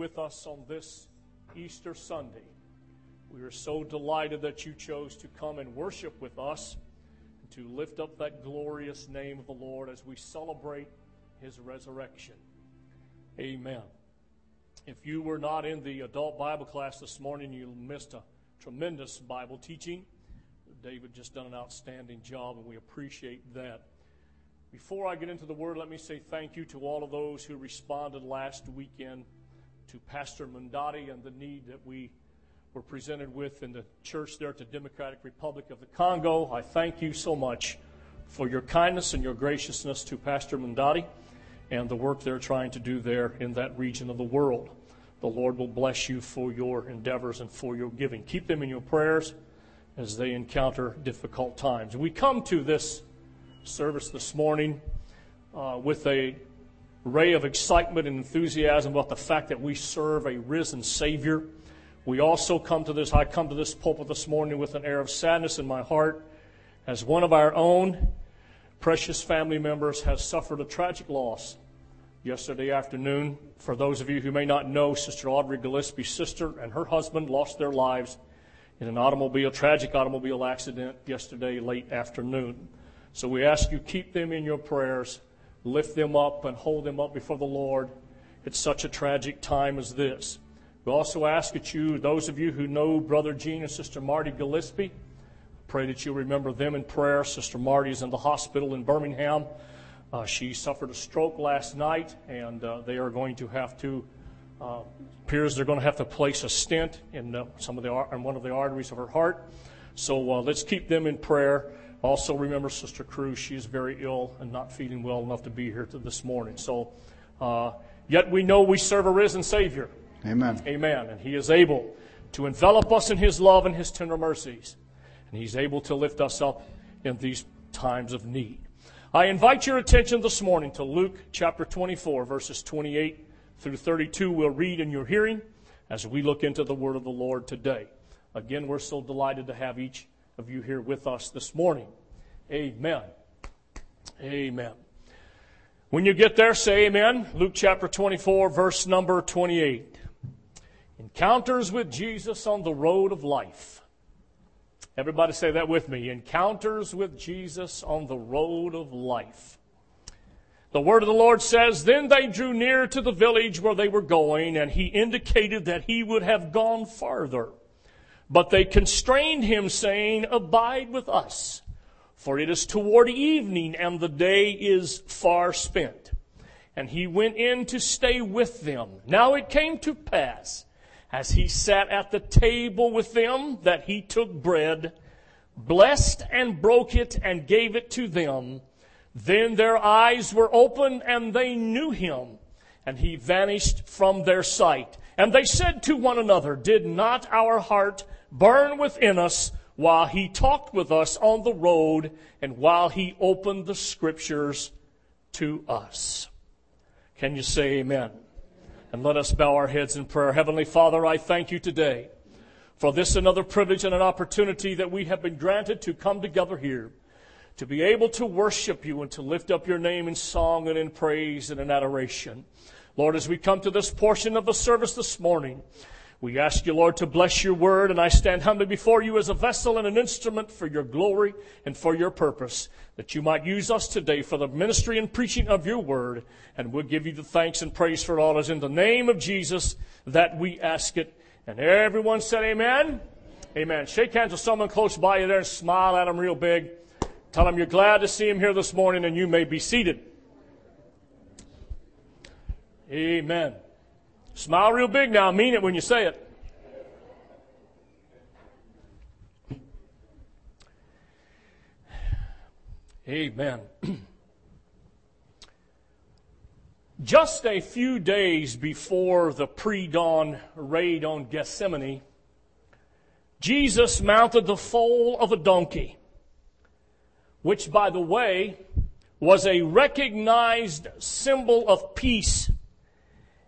with us on this Easter Sunday. We are so delighted that you chose to come and worship with us and to lift up that glorious name of the Lord as we celebrate his resurrection. Amen. If you were not in the adult Bible class this morning, you missed a tremendous Bible teaching. David just done an outstanding job, and we appreciate that. Before I get into the word, let me say thank you to all of those who responded last weekend to Pastor Mundati and the need that we were presented with in the church there at the Democratic Republic of the Congo. I thank you so much for your kindness and your graciousness to Pastor Mundati and the work they're trying to do there in that region of the world. The Lord will bless you for your endeavors and for your giving. Keep them in your prayers as they encounter difficult times. We come to this service this morning uh, with a ray of excitement and enthusiasm about the fact that we serve a risen Savior. We also come to this, I come to this pulpit this morning with an air of sadness in my heart as one of our own precious family members has suffered a tragic loss yesterday afternoon. For those of you who may not know, Sister Audrey Gillespie's sister and her husband lost their lives in an automobile, tragic automobile accident yesterday late afternoon. So we ask you keep them in your prayers, lift them up and hold them up before the Lord at such a tragic time as this. We also ask that you, those of you who know Brother Gene and Sister Marty Gillespie, pray that you remember them in prayer. Sister Marty is in the hospital in Birmingham. Uh, she suffered a stroke last night, and uh, they are going to have to. Uh, appears they're going to have to place a stent in uh, some of the in one of the arteries of her heart. So uh, let's keep them in prayer. Also, remember Sister Cruz. She is very ill and not feeling well enough to be here to this morning. So, uh, yet we know we serve a risen Savior. Amen. Amen. And He is able to envelop us in His love and His tender mercies. And He's able to lift us up in these times of need. I invite your attention this morning to Luke chapter 24, verses 28 through 32. We'll read in your hearing as we look into the word of the Lord today. Again, we're so delighted to have each of you here with us this morning. Amen. Amen. When you get there, say amen. Luke chapter 24, verse number 28. Encounters with Jesus on the road of life. Everybody say that with me. Encounters with Jesus on the road of life. The word of the Lord says, Then they drew near to the village where they were going, and he indicated that he would have gone farther. But they constrained him, saying, Abide with us, for it is toward evening, and the day is far spent. And he went in to stay with them. Now it came to pass, as he sat at the table with them, that he took bread, blessed and broke it, and gave it to them. Then their eyes were opened, and they knew him, and he vanished from their sight. And they said to one another, Did not our heart burn within us while he talked with us on the road and while he opened the scriptures to us. Can you say amen? And let us bow our heads in prayer. Heavenly Father, I thank you today for this another privilege and an opportunity that we have been granted to come together here, to be able to worship you and to lift up your name in song and in praise and in adoration. Lord, as we come to this portion of the service this morning, we ask you, Lord, to bless your word, and I stand humbly before you as a vessel and an instrument for your glory and for your purpose, that you might use us today for the ministry and preaching of your word, and we'll give you the thanks and praise for all. As in the name of Jesus that we ask it. And everyone said, Amen. Amen. Shake hands with someone close by you there and smile at them real big. Tell them you're glad to see him here this morning, and you may be seated. Amen. Smile real big now. Mean it when you say it. Amen. Just a few days before the pre dawn raid on Gethsemane, Jesus mounted the foal of a donkey, which, by the way, was a recognized symbol of peace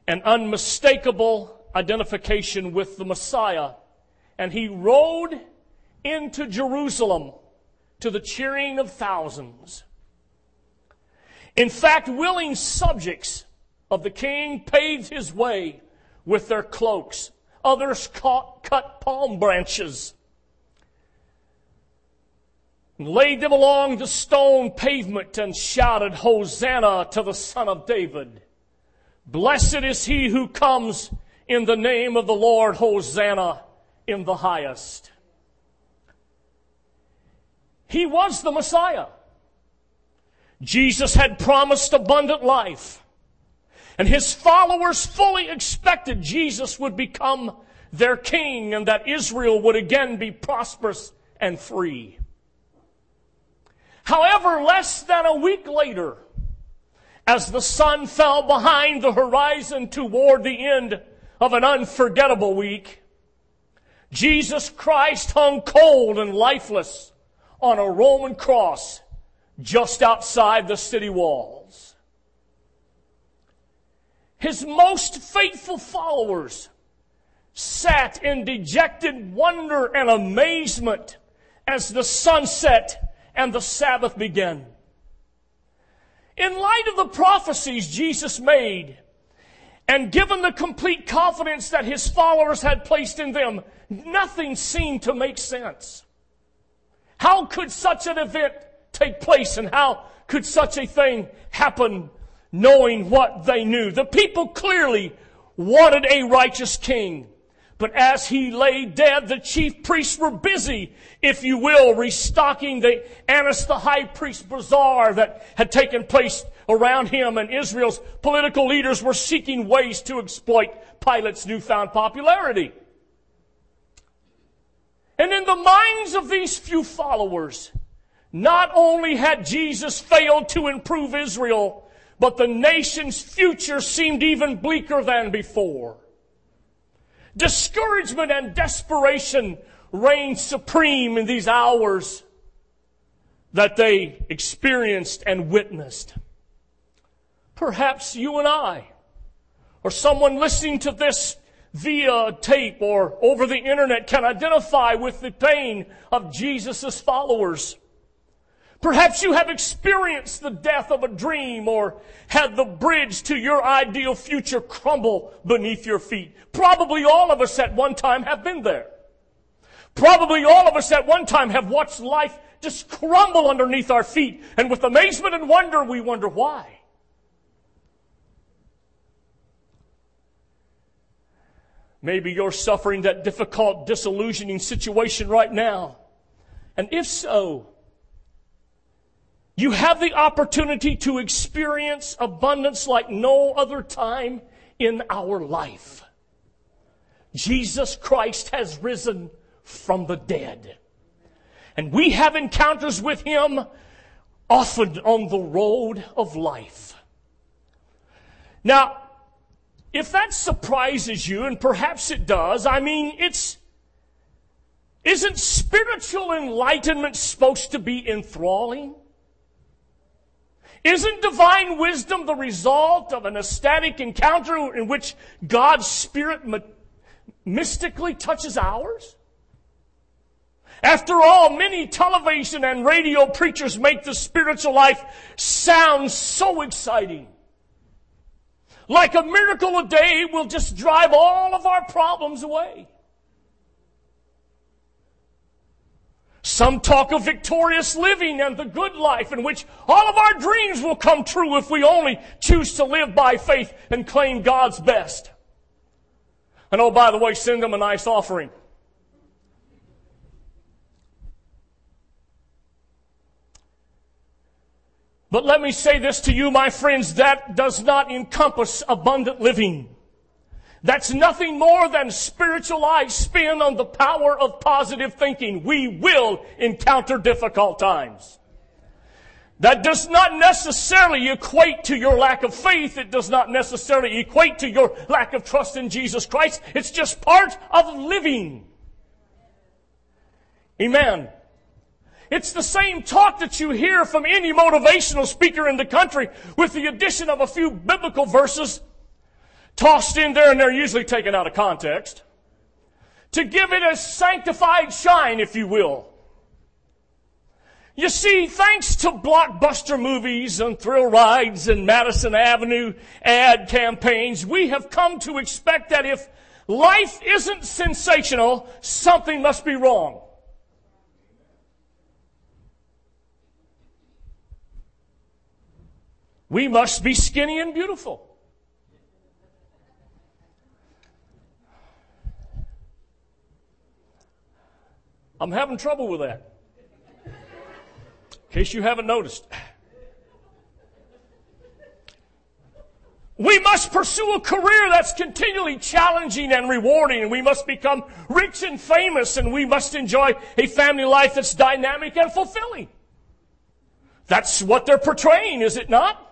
an unmistakable identification with the Messiah. And he rode into Jerusalem to the cheering of thousands. In fact, willing subjects of the king paved his way with their cloaks. Others caught, cut palm branches and laid them along the stone pavement and shouted, Hosanna to the Son of David. Blessed is he who comes in the name of the Lord. Hosanna in the highest. He was the Messiah. Jesus had promised abundant life. And his followers fully expected Jesus would become their king and that Israel would again be prosperous and free. However, less than a week later, as the sun fell behind the horizon toward the end of an unforgettable week, Jesus Christ hung cold and lifeless on a Roman cross just outside the city walls. His most faithful followers sat in dejected wonder and amazement as the sunset and the Sabbath began. In light of the prophecies Jesus made, and given the complete confidence that his followers had placed in them, nothing seemed to make sense. How could such an event take place and how could such a thing happen knowing what they knew? The people clearly wanted a righteous king. But as he lay dead, the chief priests were busy, if you will, restocking the Annas the high priest bazaar that had taken place around him, and Israel's political leaders were seeking ways to exploit Pilate's newfound popularity. And in the minds of these few followers, not only had Jesus failed to improve Israel, but the nation's future seemed even bleaker than before. Discouragement and desperation reigned supreme in these hours that they experienced and witnessed. Perhaps you and I, or someone listening to this via tape or over the internet can identify with the pain of Jesus' followers. Perhaps you have experienced the death of a dream or had the bridge to your ideal future crumble beneath your feet. Probably all of us at one time have been there. Probably all of us at one time have watched life just crumble underneath our feet and with amazement and wonder we wonder why. Maybe you're suffering that difficult, disillusioning situation right now. And if so, you have the opportunity to experience abundance like no other time in our life. Jesus Christ has risen from the dead. And we have encounters with Him often on the road of life. Now, if that surprises you, and perhaps it does, I mean, it's, isn't spiritual enlightenment supposed to be enthralling? Isn't divine wisdom the result of an ecstatic encounter in which God's Spirit mystically touches ours? After all, many television and radio preachers make the spiritual life sound so exciting. Like a miracle a day will just drive all of our problems away. Some talk of victorious living and the good life in which all of our dreams will come true if we only choose to live by faith and claim God's best. And oh, by the way, send them a nice offering. But let me say this to you, my friends, that does not encompass abundant living. That's nothing more than spiritualized spin on the power of positive thinking. We will encounter difficult times. That does not necessarily equate to your lack of faith. It does not necessarily equate to your lack of trust in Jesus Christ. It's just part of living. Amen. It's the same talk that you hear from any motivational speaker in the country with the addition of a few biblical verses tossed in there and they're usually taken out of context to give it a sanctified shine, if you will. You see, thanks to blockbuster movies and thrill rides and Madison Avenue ad campaigns, we have come to expect that if life isn't sensational, something must be wrong. We must be skinny and beautiful. I'm having trouble with that. In case you haven't noticed. We must pursue a career that's continually challenging and rewarding, and we must become rich and famous, and we must enjoy a family life that's dynamic and fulfilling. That's what they're portraying, is it not?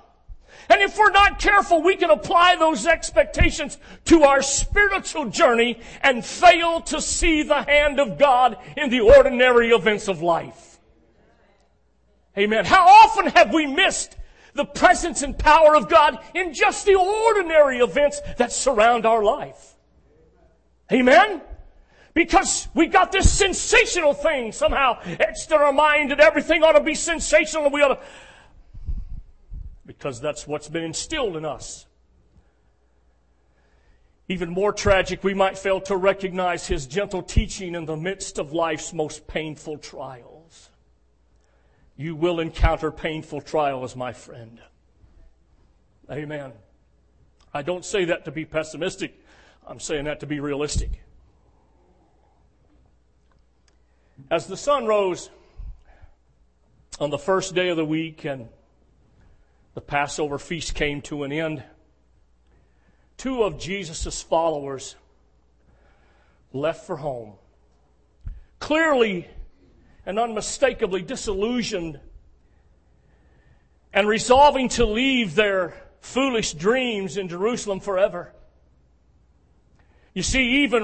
And if we're not careful, we can apply those expectations to our spiritual journey and fail to see the hand of God in the ordinary events of life. Amen. How often have we missed the presence and power of God in just the ordinary events that surround our life? Amen. Because we got this sensational thing somehow etched in our mind that everything ought to be sensational and we ought to because that's what's been instilled in us. Even more tragic, we might fail to recognize his gentle teaching in the midst of life's most painful trials. You will encounter painful trials, my friend. Amen. I don't say that to be pessimistic. I'm saying that to be realistic. As the sun rose on the first day of the week and the Passover feast came to an end. Two of Jesus' followers left for home, clearly and unmistakably disillusioned and resolving to leave their foolish dreams in Jerusalem forever. You see, even,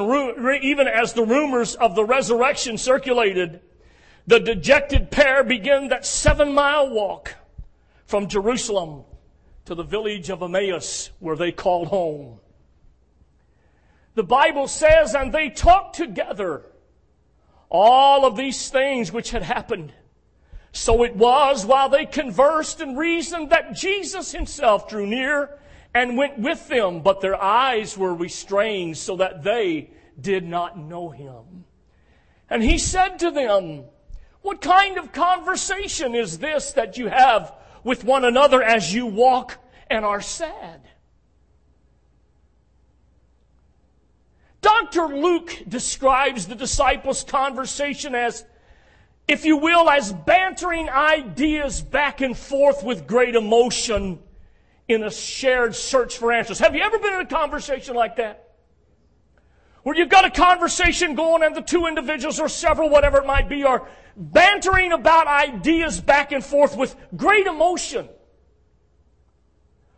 even as the rumors of the resurrection circulated, the dejected pair began that seven mile walk from Jerusalem to the village of Emmaus where they called home. The Bible says, and they talked together all of these things which had happened. So it was while they conversed and reasoned that Jesus himself drew near and went with them, but their eyes were restrained so that they did not know him. And he said to them, What kind of conversation is this that you have with one another as you walk and are sad. Dr. Luke describes the disciples' conversation as, if you will, as bantering ideas back and forth with great emotion in a shared search for answers. Have you ever been in a conversation like that? Where you've got a conversation going and the two individuals or several, whatever it might be, are bantering about ideas back and forth with great emotion.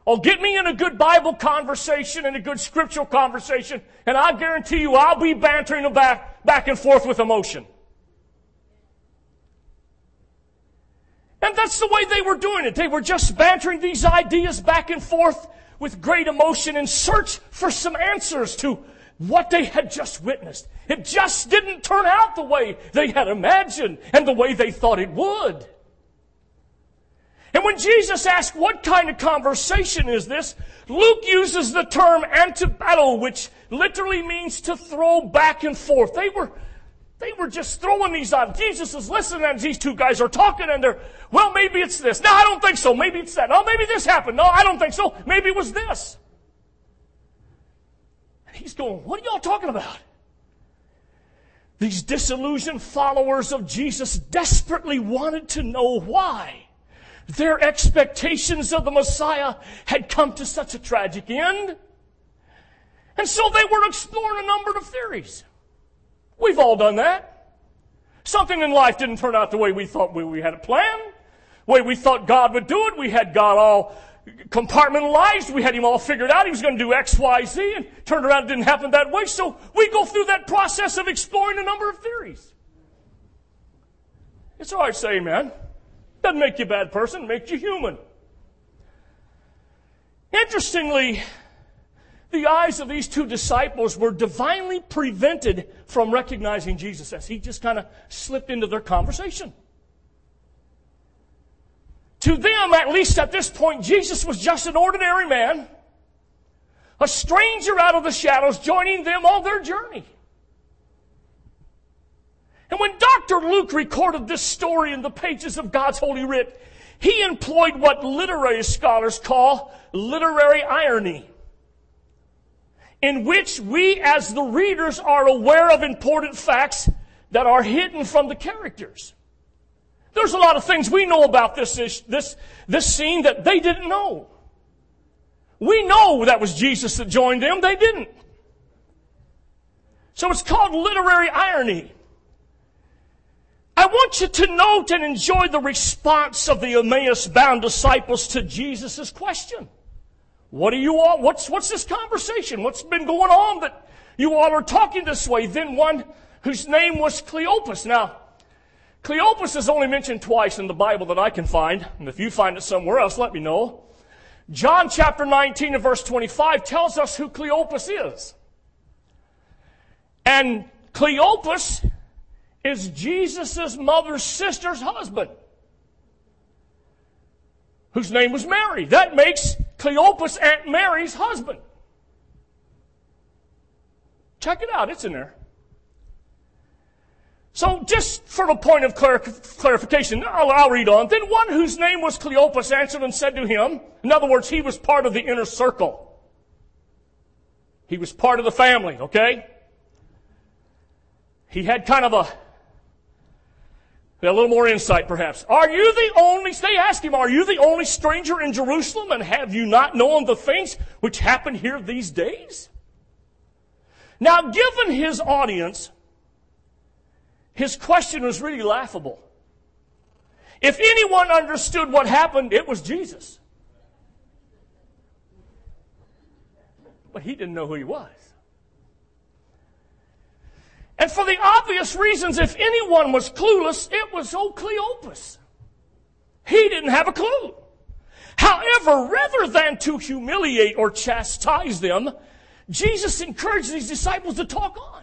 Oh, get me in a good Bible conversation and a good scriptural conversation, and I guarantee you I'll be bantering back, back and forth with emotion. And that's the way they were doing it. They were just bantering these ideas back and forth with great emotion in search for some answers to what they had just witnessed. It just didn't turn out the way they had imagined and the way they thought it would. And when Jesus asked, what kind of conversation is this? Luke uses the term antiballo, which literally means to throw back and forth. They were, they were just throwing these out. Jesus is listening and these two guys are talking and they're, well, maybe it's this. No, I don't think so. Maybe it's that. Oh, maybe this happened. No, I don't think so. Maybe it was this. He's going, What are y'all talking about? These disillusioned followers of Jesus desperately wanted to know why their expectations of the Messiah had come to such a tragic end. And so they were exploring a number of theories. We've all done that. Something in life didn't turn out the way we thought we, had it planned, the way we thought God would do it. We had God all compartmentalized. We had him all figured out. He was going to do X, Y, Z, and turned around it didn't happen that way. So we go through that process of exploring a number of theories. It's all to say amen. Doesn't make you a bad person, makes you human. Interestingly, the eyes of these two disciples were divinely prevented from recognizing Jesus as he just kind of slipped into their conversation. To them, at least at this point, Jesus was just an ordinary man, a stranger out of the shadows, joining them on their journey. And when Dr. Luke recorded this story in the pages of God's Holy Writ, he employed what literary scholars call literary irony, in which we as the readers are aware of important facts that are hidden from the characters. There's a lot of things we know about this, this, this scene that they didn't know. We know that was Jesus that joined them. They didn't. So it's called literary irony. I want you to note and enjoy the response of the Emmaus bound disciples to Jesus' question. What do you all, what's, what's this conversation? What's been going on that you all are talking this way? Then one whose name was Cleopas. Now, Cleopas is only mentioned twice in the Bible that I can find, and if you find it somewhere else, let me know. John chapter 19 and verse 25 tells us who Cleopas is. And Cleopas is Jesus' mother's sister's husband, whose name was Mary. That makes Cleopas Aunt Mary's husband. Check it out, it's in there. So, just for a point of clar- clarification, I'll, I'll, read on. Then one whose name was Cleopas answered and said to him, in other words, he was part of the inner circle. He was part of the family, okay? He had kind of a a little more insight, perhaps. Are you the only, they ask him, are you the only stranger in Jerusalem and have you not known the things which happen here these days? Now, given his audience, his question was really laughable. If anyone understood what happened, it was Jesus. But he didn't know who he was. And for the obvious reasons, if anyone was clueless, it was old Cleopas. He didn't have a clue. However, rather than to humiliate or chastise them, Jesus encouraged these disciples to talk on.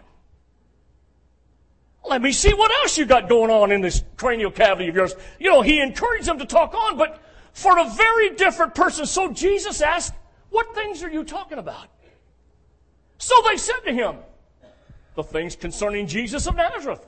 Let me see what else you got going on in this cranial cavity of yours. You know, he encouraged them to talk on, but for a very different person. So Jesus asked, What things are you talking about? So they said to him, the things concerning Jesus of Nazareth,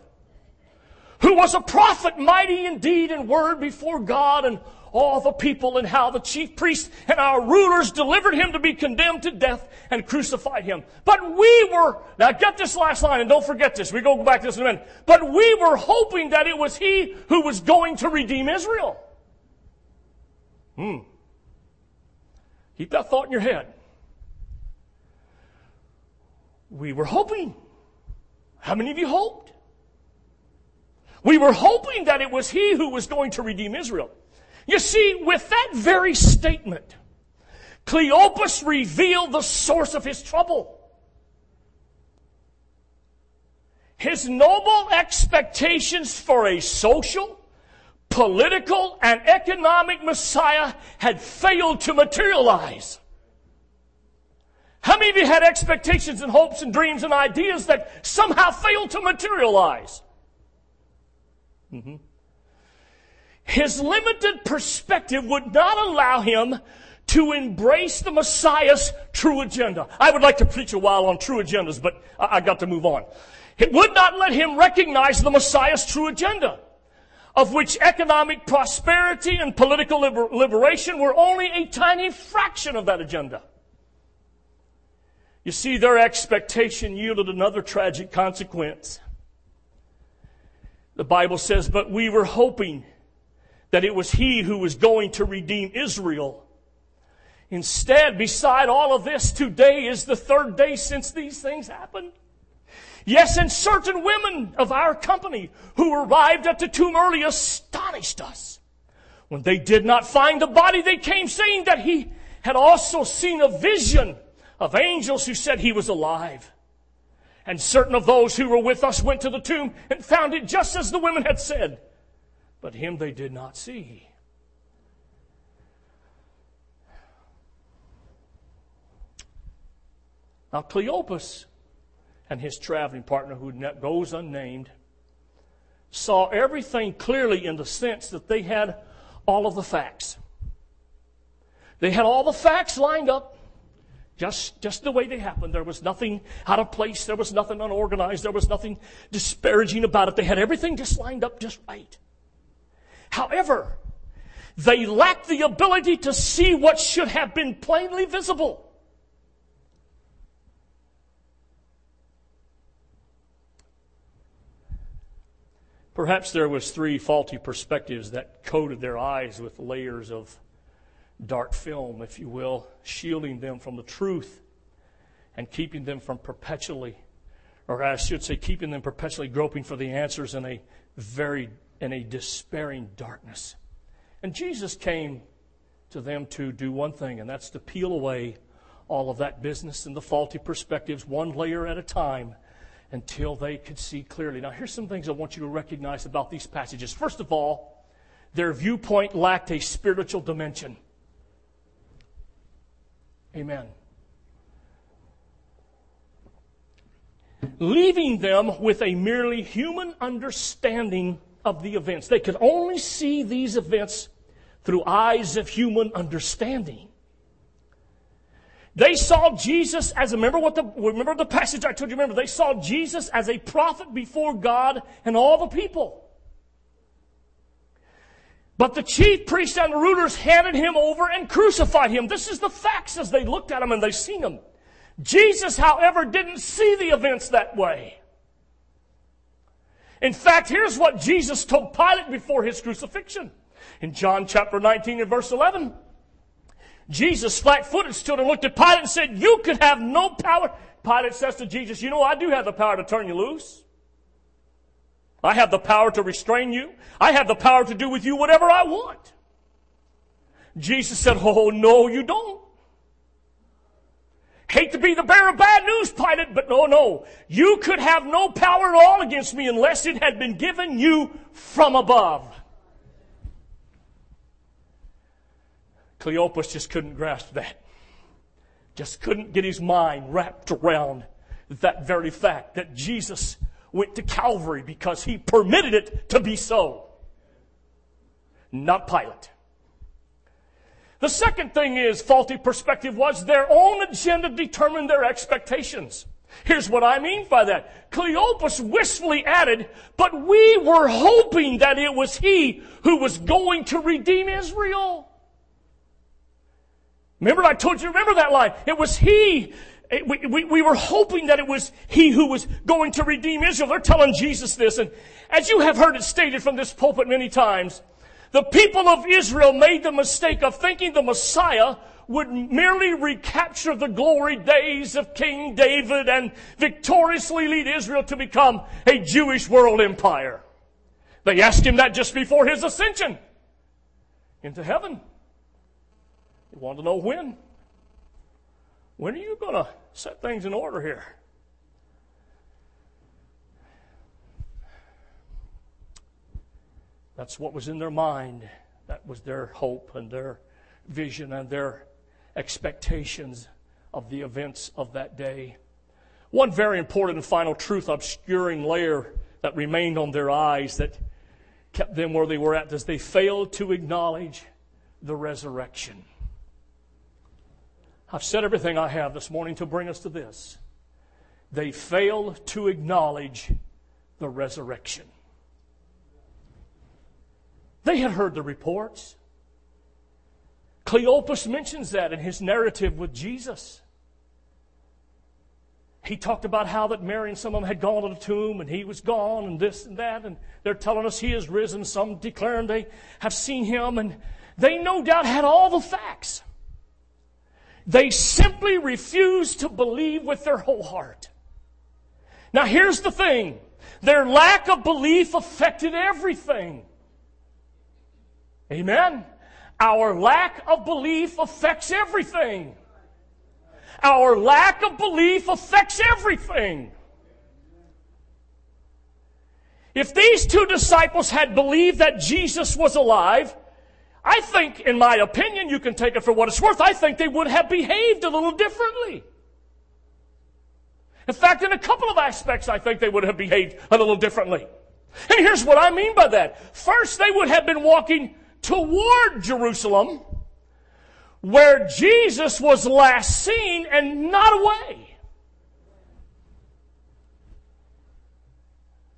who was a prophet, mighty in deed and word before God and all the people, and how the chief priests and our rulers delivered him to be condemned to death and crucified him. But we were, now get this last line and don't forget this. We go back to this in a minute. But we were hoping that it was he who was going to redeem Israel. Hmm. Keep that thought in your head. We were hoping. How many of you hoped? We were hoping that it was he who was going to redeem Israel. You see, with that very statement, Cleopas revealed the source of his trouble. His noble expectations for a social, political, and economic Messiah had failed to materialize. How many of you had expectations and hopes and dreams and ideas that somehow failed to materialize? Mm-hmm. His limited perspective would not allow him to embrace the Messiah's true agenda. I would like to preach a while on true agendas, but I, I got to move on. It would not let him recognize the Messiah's true agenda, of which economic prosperity and political liber- liberation were only a tiny fraction of that agenda. You see, their expectation yielded another tragic consequence. The Bible says, But we were hoping that it was He who was going to redeem Israel. Instead, beside all of this, today is the third day since these things happened. Yes, and certain women of our company who arrived at the tomb early astonished us. When they did not find the body, they came saying that he had also seen a vision of angels who said he was alive. And certain of those who were with us went to the tomb and found it just as the women had said. But him they did not see. Now, Cleopas and his traveling partner, who goes unnamed, saw everything clearly in the sense that they had all of the facts. They had all the facts lined up just, just the way they happened. There was nothing out of place. There was nothing unorganized. There was nothing disparaging about it. They had everything just lined up just right. However, they lacked the ability to see what should have been plainly visible. Perhaps there was three faulty perspectives that coated their eyes with layers of dark film, if you will, shielding them from the truth and keeping them from perpetually, or I should say, keeping them perpetually groping for the answers in a very, in a despairing darkness. And Jesus came to them to do one thing, and that's to peel away all of that business and the faulty perspectives one layer at a time until they could see clearly. Now, here's some things I want you to recognize about these passages. First of all, their viewpoint lacked a spiritual dimension. Amen. Leaving them with a merely human understanding of the events. They could only see these events through eyes of human understanding. They saw Jesus as, remember what the, remember the passage I told you, remember, they saw Jesus as a prophet before God and all the people. But the chief priests and rulers handed him over and crucified him. This is the facts as they looked at him and they seen him. Jesus, however, didn't see the events that way. In fact, here's what Jesus told Pilate before his crucifixion. In John chapter 19 and verse 11. Jesus flat footed stood and looked at Pilate and said, You could have no power. Pilate says to Jesus, You know, I do have the power to turn you loose. I have the power to restrain you. I have the power to do with you whatever I want. Jesus said, Oh, no, you don't. Hate to be the bearer of bad news, Pilate, but no, no. You could have no power at all against me unless it had been given you from above. Cleopas just couldn't grasp that. Just couldn't get his mind wrapped around that very fact that Jesus went to Calvary because he permitted it to be so. Not Pilate. The second thing is faulty perspective was their own agenda determined their expectations. Here's what I mean by that. Cleopas wistfully added, but we were hoping that it was he who was going to redeem Israel. Remember, I told you, remember that line. It was he. It, we, we, we were hoping that it was he who was going to redeem Israel. They're telling Jesus this. And as you have heard it stated from this pulpit many times, the people of Israel made the mistake of thinking the Messiah would merely recapture the glory days of King David and victoriously lead Israel to become a Jewish world empire. They asked him that just before his ascension into heaven. They wanted to know when. When are you going to set things in order here? That's what was in their mind. That was their hope and their vision and their expectations of the events of that day. One very important and final truth obscuring layer that remained on their eyes that kept them where they were at is they failed to acknowledge the resurrection. I've said everything I have this morning to bring us to this. They fail to acknowledge the resurrection. They had heard the reports. Cleopas mentions that in his narrative with Jesus. He talked about how that Mary and some of them had gone to the tomb and he was gone and this and that, and they're telling us he is risen. Some declaring they have seen him, and they no doubt had all the facts. They simply refused to believe with their whole heart. Now here's the thing. Their lack of belief affected everything. Amen. Our lack of belief affects everything. Our lack of belief affects everything. If these two disciples had believed that Jesus was alive, I think, in my opinion, you can take it for what it's worth, I think they would have behaved a little differently. In fact, in a couple of aspects, I think they would have behaved a little differently. And here's what I mean by that. First, they would have been walking toward Jerusalem, where Jesus was last seen and not away.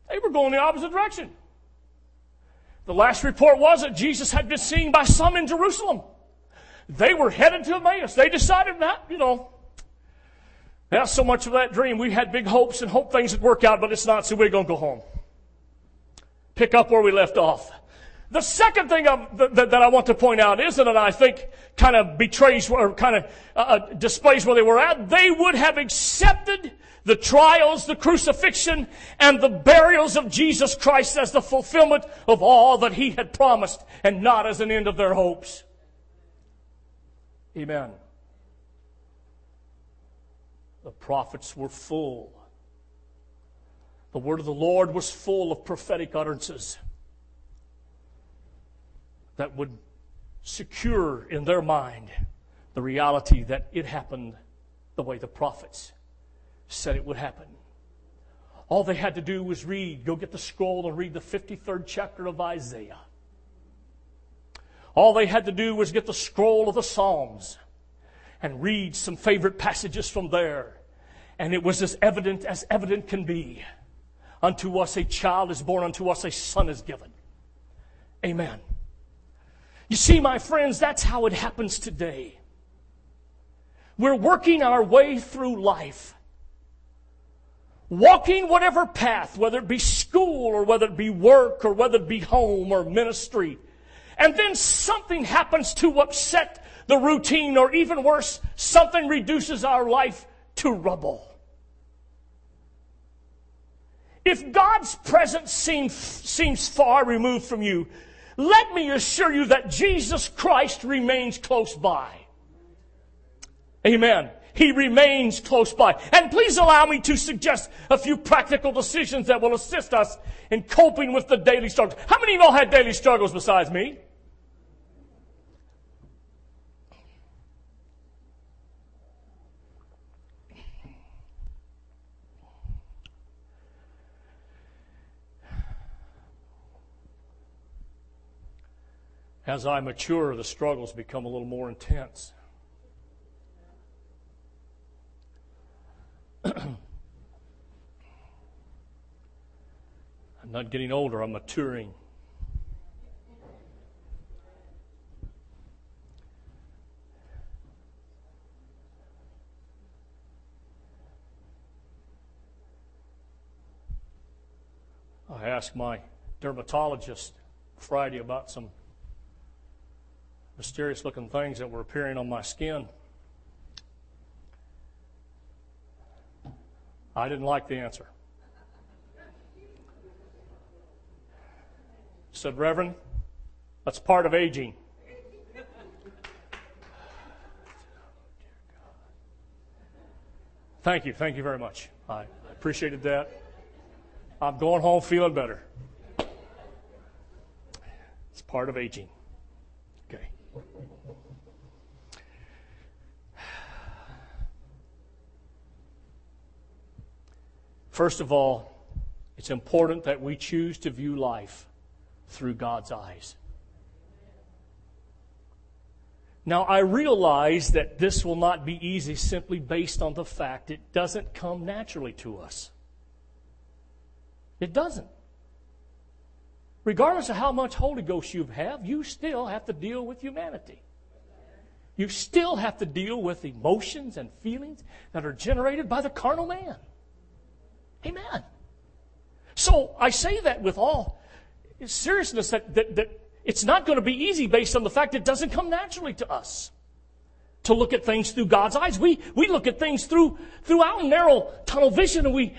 They were going the opposite direction. The last report was that Jesus had been seen by some in Jerusalem. They were headed to Emmaus. They decided not, you know, that's so much of that dream. We had big hopes and hope things would work out, but it's not, so we're going to go home. Pick up where we left off. The second thing that, I want to point out is that I think kind of betrays or kind of uh, uh, displays where they were at. They would have accepted the trials, the crucifixion, and the burials of Jesus Christ as the fulfillment of all that he had promised and not as an end of their hopes. Amen. The prophets were full. The word of the Lord was full of prophetic utterances that would secure in their mind the reality that it happened the way the prophets said it would happen. All they had to do was read, go get the scroll and read the 53rd chapter of Isaiah. All they had to do was get the scroll of the Psalms and read some favorite passages from there. And it was as evident as evident can be. Unto us a child is born, unto us a son is given. Amen. You see, my friends, that's how it happens today. We're working our way through life walking whatever path, whether it be school or whether it be work or whether it be home or ministry. And then something happens to upset the routine or even worse, something reduces our life to rubble. If God's presence seems, seems far removed from you, let me assure you that Jesus Christ remains close by. Amen. He remains close by. And please allow me to suggest a few practical decisions that will assist us in coping with the daily struggles. How many of y'all had daily struggles besides me? As I mature, the struggles become a little more intense. I'm not getting older, I'm maturing. I asked my dermatologist Friday about some mysterious looking things that were appearing on my skin. I didn't like the answer. Said, Reverend, that's part of aging. Thank you. Thank you very much. I appreciated that. I'm going home feeling better. It's part of aging. First of all, it's important that we choose to view life through God's eyes. Now, I realize that this will not be easy simply based on the fact it doesn't come naturally to us. It doesn't. Regardless of how much Holy Ghost you have, you still have to deal with humanity. You still have to deal with emotions and feelings that are generated by the carnal man. Amen. So I say that with all seriousness that, that, that it's not going to be easy based on the fact it doesn't come naturally to us to look at things through God's eyes. We, we look at things through, through our narrow tunnel vision and we,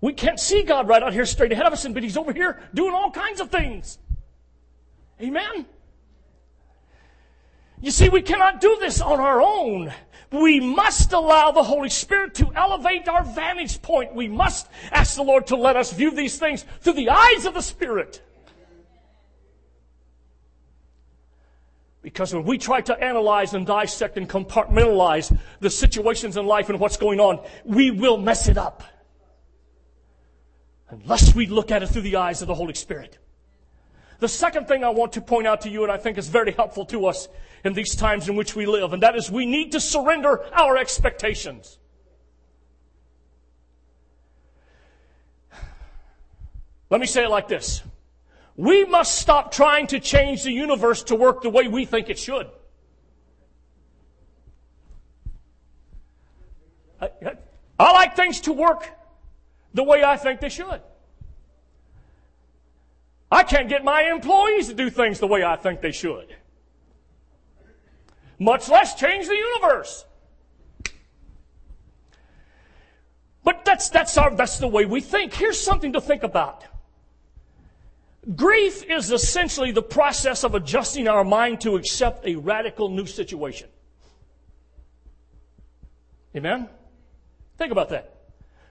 we can't see God right out here straight ahead of us, and but He's over here doing all kinds of things. Amen. You see, we cannot do this on our own. We must allow the Holy Spirit to elevate our vantage point. We must ask the Lord to let us view these things through the eyes of the Spirit. Because when we try to analyze and dissect and compartmentalize the situations in life and what's going on, we will mess it up. Unless we look at it through the eyes of the Holy Spirit. The second thing I want to point out to you, and I think is very helpful to us in these times in which we live, and that is we need to surrender our expectations. Let me say it like this. We must stop trying to change the universe to work the way we think it should. I, I like things to work the way I think they should. I can't get my employees to do things the way I think they should. Much less change the universe. But that's, that's, our, that's the way we think. Here's something to think about. Grief is essentially the process of adjusting our mind to accept a radical new situation. Amen? Think about that.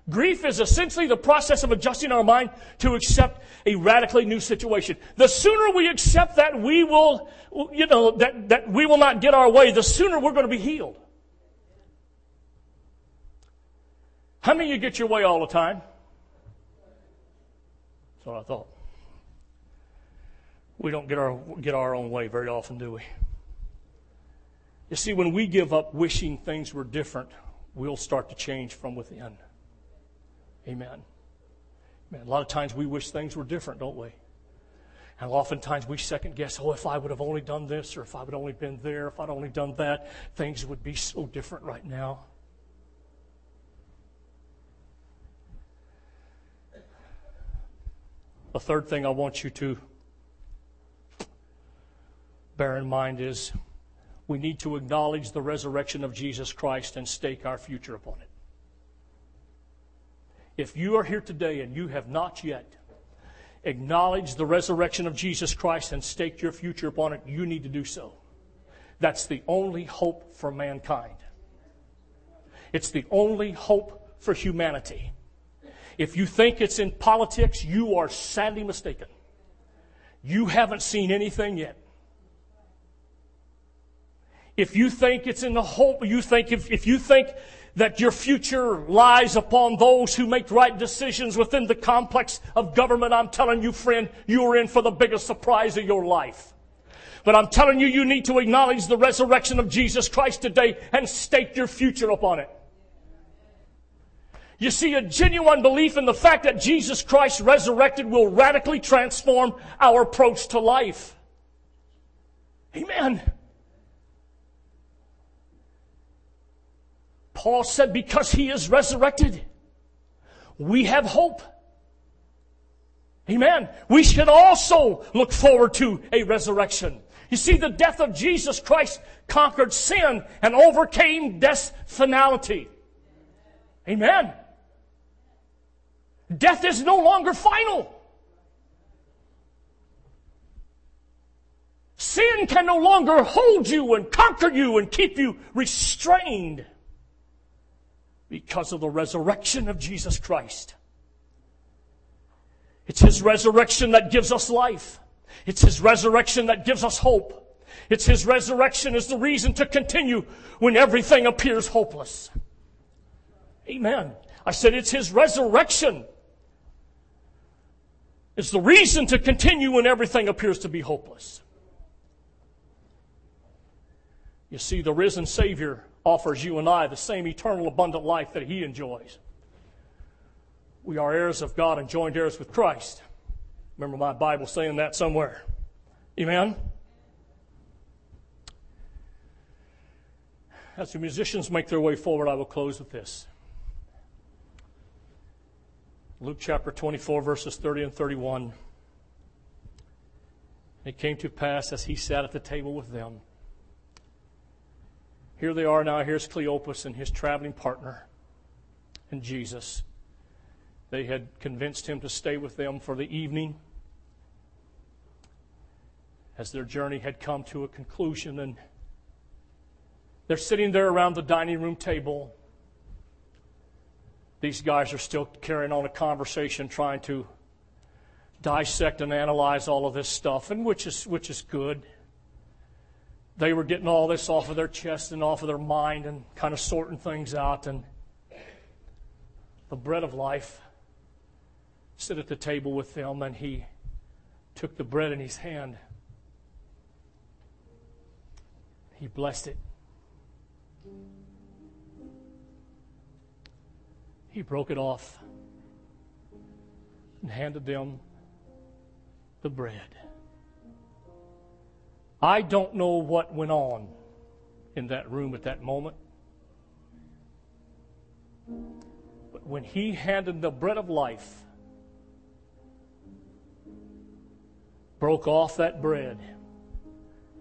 Grief is essentially the process of adjusting our mind to accept a radically new situation. The sooner we accept that we will, you know, that, that we will not get our way, the sooner we're going to be healed. How many of you get your way all the time? That's what I thought. We don't get our, get our own way very often, do we? You see, when we give up wishing things were different, we'll start to change from within. Amen. Man, a lot of times we wish things were different, don't we? And oftentimes we second guess, oh, if I would have only done this, or if I would only been there, if I'd only done that, things would be so different right now. The third thing I want you to bear in mind is we need to acknowledge the resurrection of Jesus Christ and stake our future upon it. If you are here today and you have not yet acknowledged the resurrection of Jesus Christ and staked your future upon it, you need to do so. That's the only hope for mankind. It's the only hope for humanity. If you think it's in politics, you are sadly mistaken. You haven't seen anything yet. If you think it's in the hope, you think if, if you think that your future lies upon those who make right decisions within the complex of government, I'm telling you, friend, you are in for the biggest surprise of your life. But I'm telling you, you need to acknowledge the resurrection of Jesus Christ today and stake your future upon it. You see, a genuine belief in the fact that Jesus Christ resurrected will radically transform our approach to life. Amen. Paul said, because he is resurrected, we have hope. Amen. We should also look forward to a resurrection. You see, the death of Jesus Christ conquered sin and overcame death's finality. Amen. Death is no longer final. Sin can no longer hold you and conquer you and keep you restrained because of the resurrection of Jesus Christ. It's His resurrection that gives us life. It's His resurrection that gives us hope. It's His resurrection is the reason to continue when everything appears hopeless. Amen. I said it's His resurrection. It's the reason to continue when everything appears to be hopeless. You see, the risen Savior offers you and I the same eternal abundant life that he enjoys. We are heirs of God and joint heirs with Christ. Remember my Bible saying that somewhere. Amen? As the musicians make their way forward, I will close with this. Luke chapter 24, verses 30 and 31. It came to pass as he sat at the table with them here they are now. Here's Cleopas and his traveling partner and Jesus. They had convinced him to stay with them for the evening as their journey had come to a conclusion. And they're sitting there around the dining room table. These guys are still carrying on a conversation, trying to dissect and analyze all of this stuff, and which is, which is good they were getting all this off of their chest and off of their mind and kind of sorting things out. And the bread of life sit at the table with them, and he took the bread in his hand. He blessed it. He broke it off and handed them the bread. I don't know what went on in that room at that moment. But when he handed the bread of life, broke off that bread,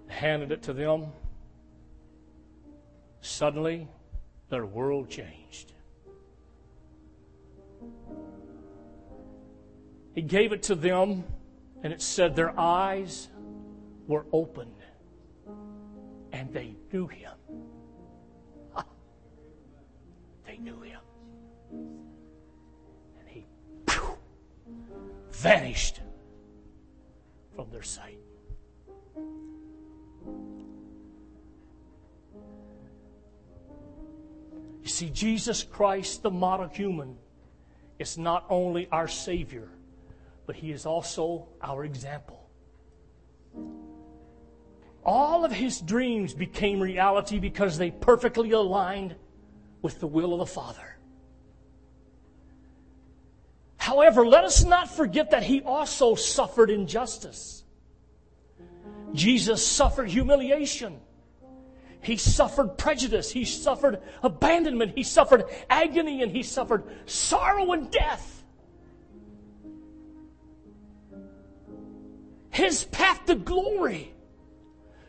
handed it to them, suddenly their world changed. He gave it to them, and it said their eyes were opened and they knew him. They knew him. And he phew, vanished from their sight. You see, Jesus Christ, the model human, is not only our Savior, but He is also our example. All of his dreams became reality because they perfectly aligned with the will of the Father. However, let us not forget that he also suffered injustice. Jesus suffered humiliation. He suffered prejudice. He suffered abandonment. He suffered agony and he suffered sorrow and death. His path to glory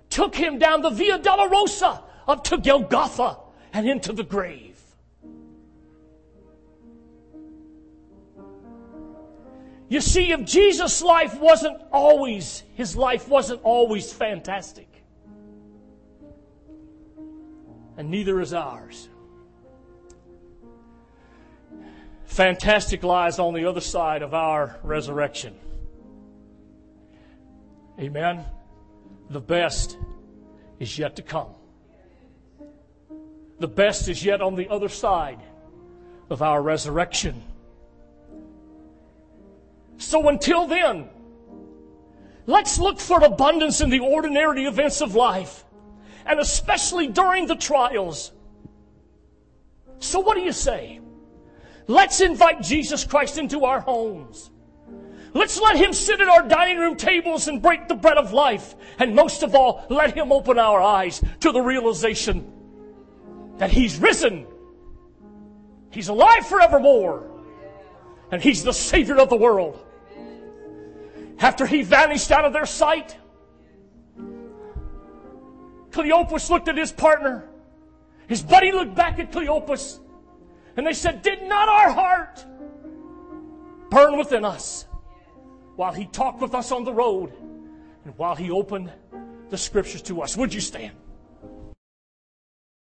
took him down the Via Dolorosa up to Golgotha and into the grave. You see, if Jesus' life wasn't always, his life wasn't always fantastic. And neither is ours. Fantastic lies on the other side of our resurrection. Amen. The best is yet to come. The best is yet on the other side of our resurrection. So until then, let's look for abundance in the ordinary events of life, and especially during the trials. So, what do you say? Let's invite Jesus Christ into our homes. Let's let Him sit at our dining room tables and break the bread of life. And most of all, let Him open our eyes to the realization that He's risen. He's alive forevermore. And He's the Savior of the world after he vanished out of their sight. Cleopas looked at his partner. His buddy looked back at Cleopas. And they said, Did not our heart burn within us while he talked with us on the road and while he opened the scriptures to us? Would you stand?